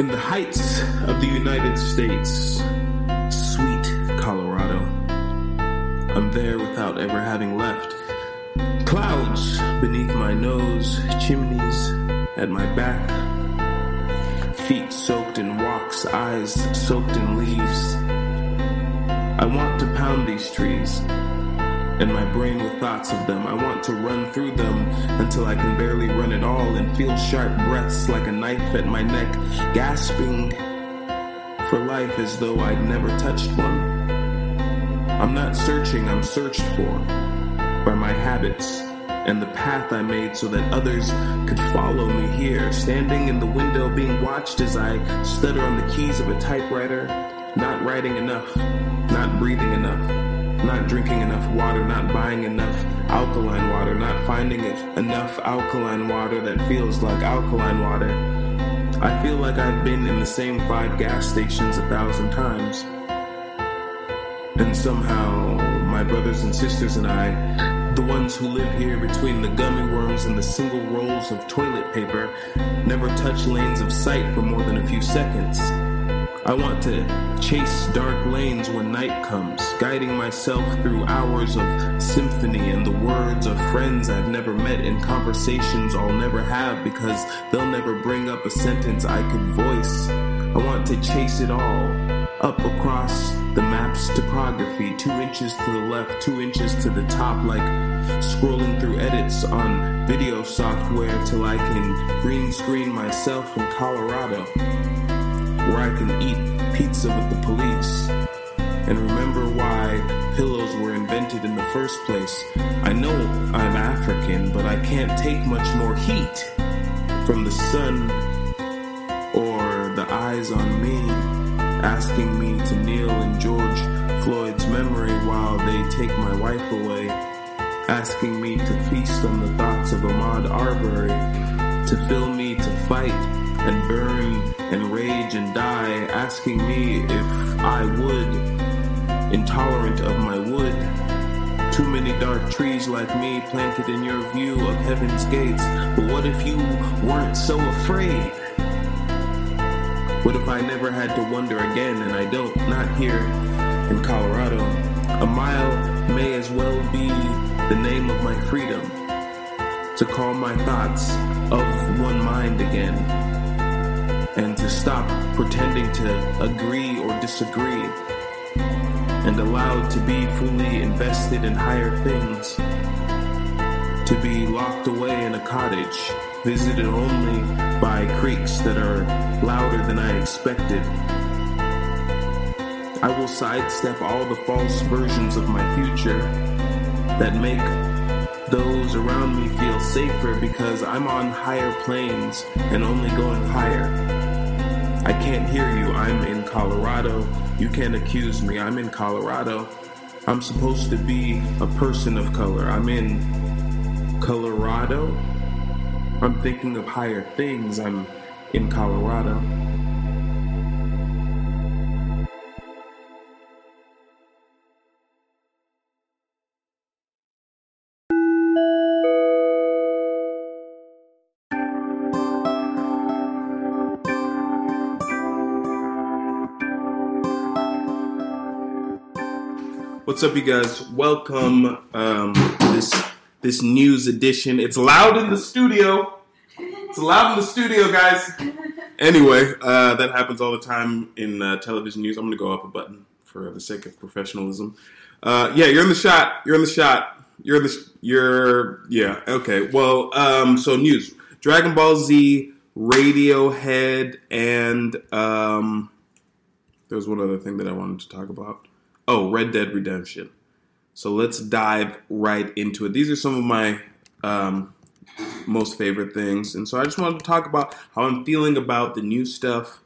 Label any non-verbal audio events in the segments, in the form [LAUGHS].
In the heights of the United States, sweet Colorado, I'm there without ever having left. Clouds beneath my nose, chimneys at my back, feet soaked in walks, eyes soaked in leaves. I want to pound these trees and my brain with thoughts of them. I want to run through them until I can barely run at all and feel sharp breaths like a knife at my neck, gasping for life as though I'd never touched one. I'm not searching, I'm searched for by my habits and the path I made so that others could follow me here, standing in the window being watched as I stutter on the keys of a typewriter, not writing enough, not breathing enough not drinking enough water, not buying enough alkaline water, not finding enough alkaline water that feels like alkaline water. I feel like I've been in the same five gas stations a thousand times. And somehow, my brothers and sisters and I, the ones who live here between the gummy worms and the single rolls of toilet paper, never touch lanes of sight for more than a few seconds. I want to chase dark lanes when night comes, guiding myself through hours of symphony and the words of friends I've never met in conversations I'll never have because they'll never bring up a sentence I could voice. I want to chase it all up across the map's topography, two inches to the left, two inches to the top, like scrolling through edits on video software till I can green screen myself in Colorado where I can eat pizza with the police and remember why pillows were invented in the first place. I know I'm African, but I can't take much more heat from the sun or the eyes on me asking me to kneel in George Floyd's memory while they take my wife away, asking me to feast on the thoughts of Ahmaud Arbery, to fill me to fight and burn and rage and die, asking me if I would, intolerant of my wood. Too many dark trees like me planted in your view of heaven's gates. But what if you weren't so afraid? What if I never had to wonder again, and I don't, not here in Colorado? A mile may as well be the name of my freedom to call my thoughts of one mind again and to stop pretending to agree or disagree and allowed to be fully invested in higher things, to be locked away in a cottage, visited only by creaks that are louder than I expected. I will sidestep all the false versions of my future that make those around me feel safer because I'm on higher planes and only going higher. I can't hear you. I'm in Colorado. You can't accuse me. I'm in Colorado. I'm supposed to be a person of color. I'm in Colorado. I'm thinking of higher things. I'm in Colorado. What's up, you guys? Welcome um, this this news edition. It's loud in the studio. It's loud in the studio, guys. Anyway, uh, that happens all the time in uh, television news. I'm to go up a button for the sake of professionalism. Uh, yeah, you're in the shot. You're in the shot. You're in the. Sh- You're yeah. Okay. Well, um, so news: Dragon Ball Z, Radiohead, and um, one other thing that I wanted to talk about. Oh, Red Dead Redemption. So let's dive right into it. These are some of my um, most favorite things, and so I just wanted to talk about how I'm feeling about the new stuff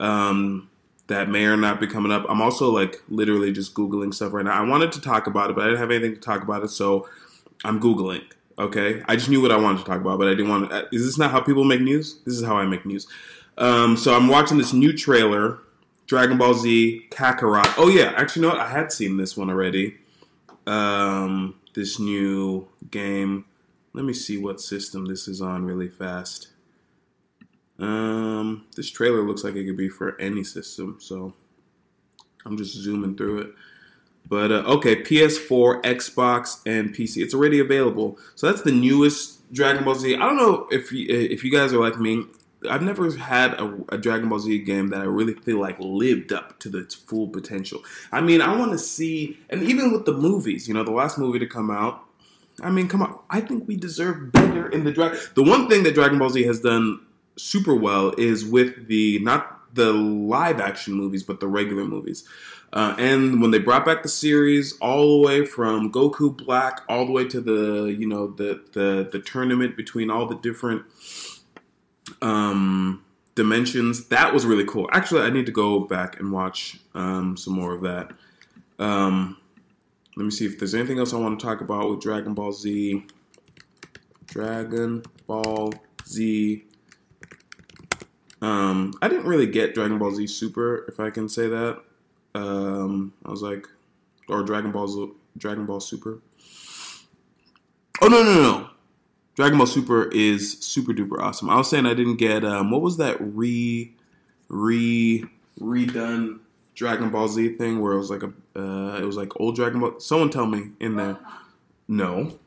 um, that may or not be coming up. I'm also like literally just googling stuff right now. I wanted to talk about it, but I didn't have anything to talk about it, so I'm googling. Okay, I just knew what I wanted to talk about, but I didn't want. to... Is this not how people make news? This is how I make news. Um, so I'm watching this new trailer Dragon Ball Z Kakarot. Oh yeah, actually, no. I had seen this one already. Um, this new game. Let me see what system this is on really fast. Um, this trailer looks like it could be for any system, so I'm just zooming through it. But uh, okay, PS4, Xbox, and PC. It's already available. So that's the newest Dragon Ball Z. I don't know if you, if you guys are like me. I've never had a, a, Dragon Ball Z game that I really feel like lived up to its full potential. I mean, I want to see, and even with the movies, you know, the last movie to come out. I mean, come on, I think we deserve better in the Dragon. The one thing that Dragon Ball Z has done super well is with the not the live action movies, but the regular movies. Uh, and when they brought back the series, all the way from Goku Black, all the way to the you know the the the tournament between all the different um, dimensions, that was really cool. Actually, I need to go back and watch um, some more of that. Um, let me see if there's anything else I want to talk about with Dragon Ball Z. Dragon Ball Z um, I didn't really get Dragon Ball Z Super, if I can say that. Um, I was like, or Dragon Ball Z, Dragon Ball Super. Oh no no no! Dragon Ball Super is super duper awesome. I was saying I didn't get um, what was that re re redone Dragon Ball Z thing where it was like a uh, it was like old Dragon Ball. Someone tell me in there. No.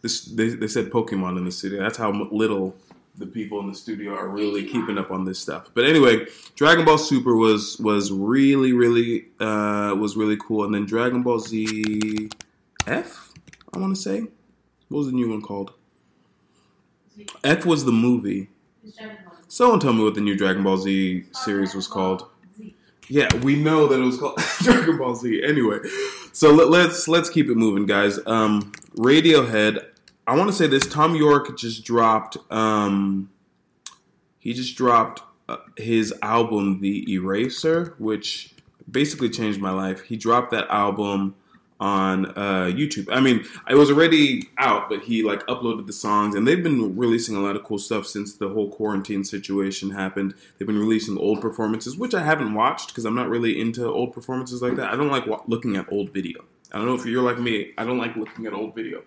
This they, they said Pokemon in the city. That's how little the people in the studio are really keeping up on this stuff. But anyway, Dragon Ball Super was was really really uh, was really cool, and then Dragon Ball Z F, I want to say, what was the new one called? F was the movie. Someone tell me what the new Dragon Ball Z series was called. Yeah, we know that it was called [LAUGHS] Dragon Ball Z. Anyway, so let, us let's, let's keep it moving, guys. Um, Radiohead. I want to say this. Thom Yorke just dropped. Um, he just dropped uh, his album, The Eraser, which basically changed my life. He dropped that album on uh, YouTube. I mean, it was already out, but he like uploaded the songs, and they've been releasing a lot of cool stuff since the whole quarantine situation happened. They've been releasing old performances, which I haven't watched because I'm not really into old performances like that. I don't like looking at old video. I don't know if you're like me. I don't like looking at old video.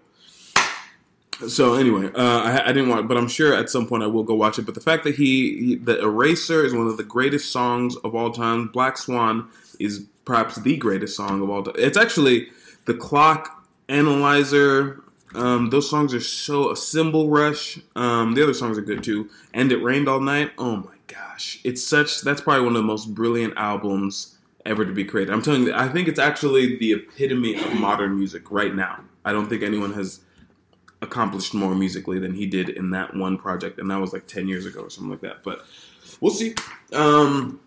So anyway, uh, I, I, didn't want, but I'm sure at some point I will go watch it. But the fact that he, he, the Eraser is one of the greatest songs of all time. Black Swan is perhaps the greatest song of all time. It's actually the Clock Analyzer. Um, those songs are so a Cymbal Rush. Um, the other songs are good too. And it rained all night. Oh my gosh, it's such. That's probably one of the most brilliant albums ever to be created. I'm telling you, I think it's actually the epitome of modern music right now. I don't think anyone has accomplished more musically than he did in that one project, and that was like ten years ago or something like that. But we'll see. Um,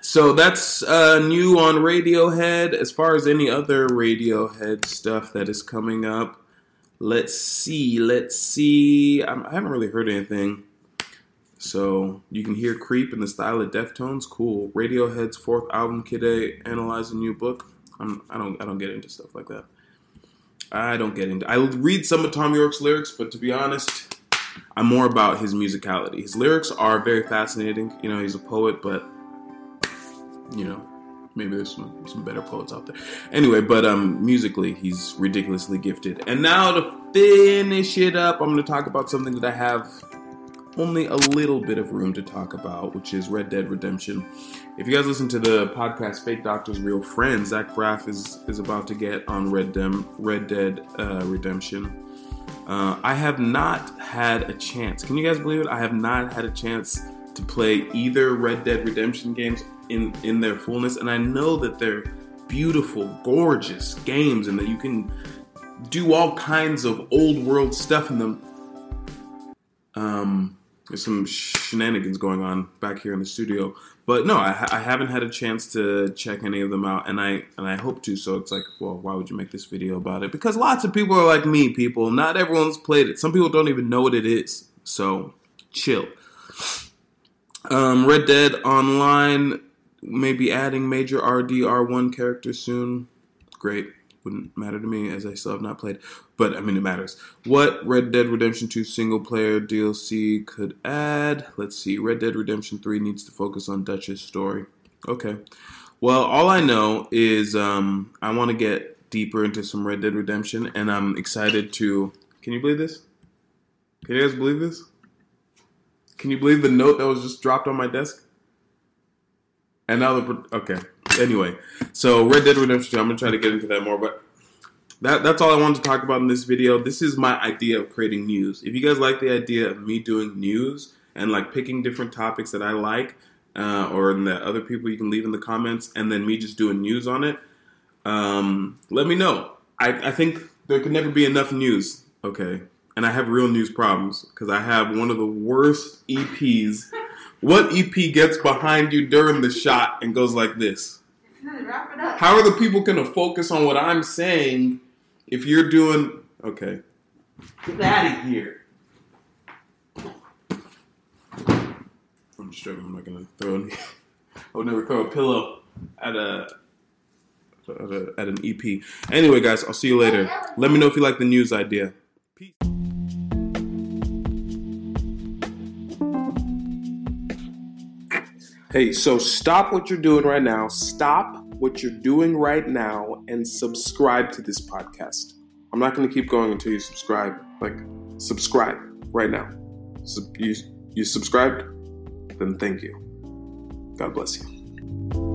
so that's uh, new on Radiohead. As far as any other Radiohead stuff that is coming up, let's see. Let's see. I'm, I have not really heard anything. So you can hear "Creep" in the style of Deftones. Cool. Radiohead's fourth album, Kid A, analyze a new book. I'm, I don't. I don't get into stuff like that. I don't get into. I read some of Thom Yorke's lyrics, but to be honest, I'm more about his musicality. His lyrics are very fascinating. You know, he's a poet, but you know, maybe there's some, some better poets out there. Anyway, but um, musically, he's ridiculously gifted. And now to finish it up, I'm going to talk about something that I have only a little bit of room to talk about, which is Red Dead Redemption. If you guys listen to the podcast Fake Doctors Real Friends, Zach Braff is, is about to get on Red, Dem- Red Dead uh, Redemption. Uh, I have not had a chance. Can you guys believe it? I have not had a chance to play either Red Dead Redemption games in, in their fullness, and I know that they're beautiful, gorgeous games and that you can do all kinds of old world stuff in them. Um, there's some shenanigans going on back here in the studio. But no, I, I, haven't had a chance to check any of them out, and I and I hope to. So it's like, well, why would you make this video about it? Because lots of people are like me. People, not everyone's played it. Some people don't even know what it is. So chill. Um, Red Dead Online maybe adding major RDR1 characters soon. Great wouldn't matter to me as I still have not played. But I mean, it matters. What Red Dead Redemption 2 single player DLC could add? Let's see. Red Dead Redemption 3 needs to focus on Dutch's story. Okay. Well, all I know is um, I want to get deeper into some Red Dead Redemption, and I'm excited to. Can you believe this? Can you guys believe this? Can you believe the note that was just dropped on my desk? And now the okay. Anyway, so Red Dead Redemption 2, I'm gonna try to get into that more, but that that's all I wanted to talk about in this video. This is my idea of creating news. If you guys like the idea of me doing news and like picking different topics that I like, uh, or that other people you can leave in the comments, and then me just doing news on it, um, let me know. I, I think there could never be enough news. Okay, and I have real news problems because I have one of the worst EPs. What EP gets behind you during the shot and goes like this? How are the people going to focus on what I'm saying if you're doing okay? Get out of here. I'm just joking. I'm not gonna throw any. [LAUGHS] I would never throw a pillow at a at, a, at an EP. Anyway, guys, I'll see you later. Let me know if you like the news idea. Hey, so stop what you're doing right now. Stop what you're doing right now and subscribe to this podcast. I'm not going to keep going until you subscribe. Like, subscribe right now. You, you subscribed? Then thank you. God bless you.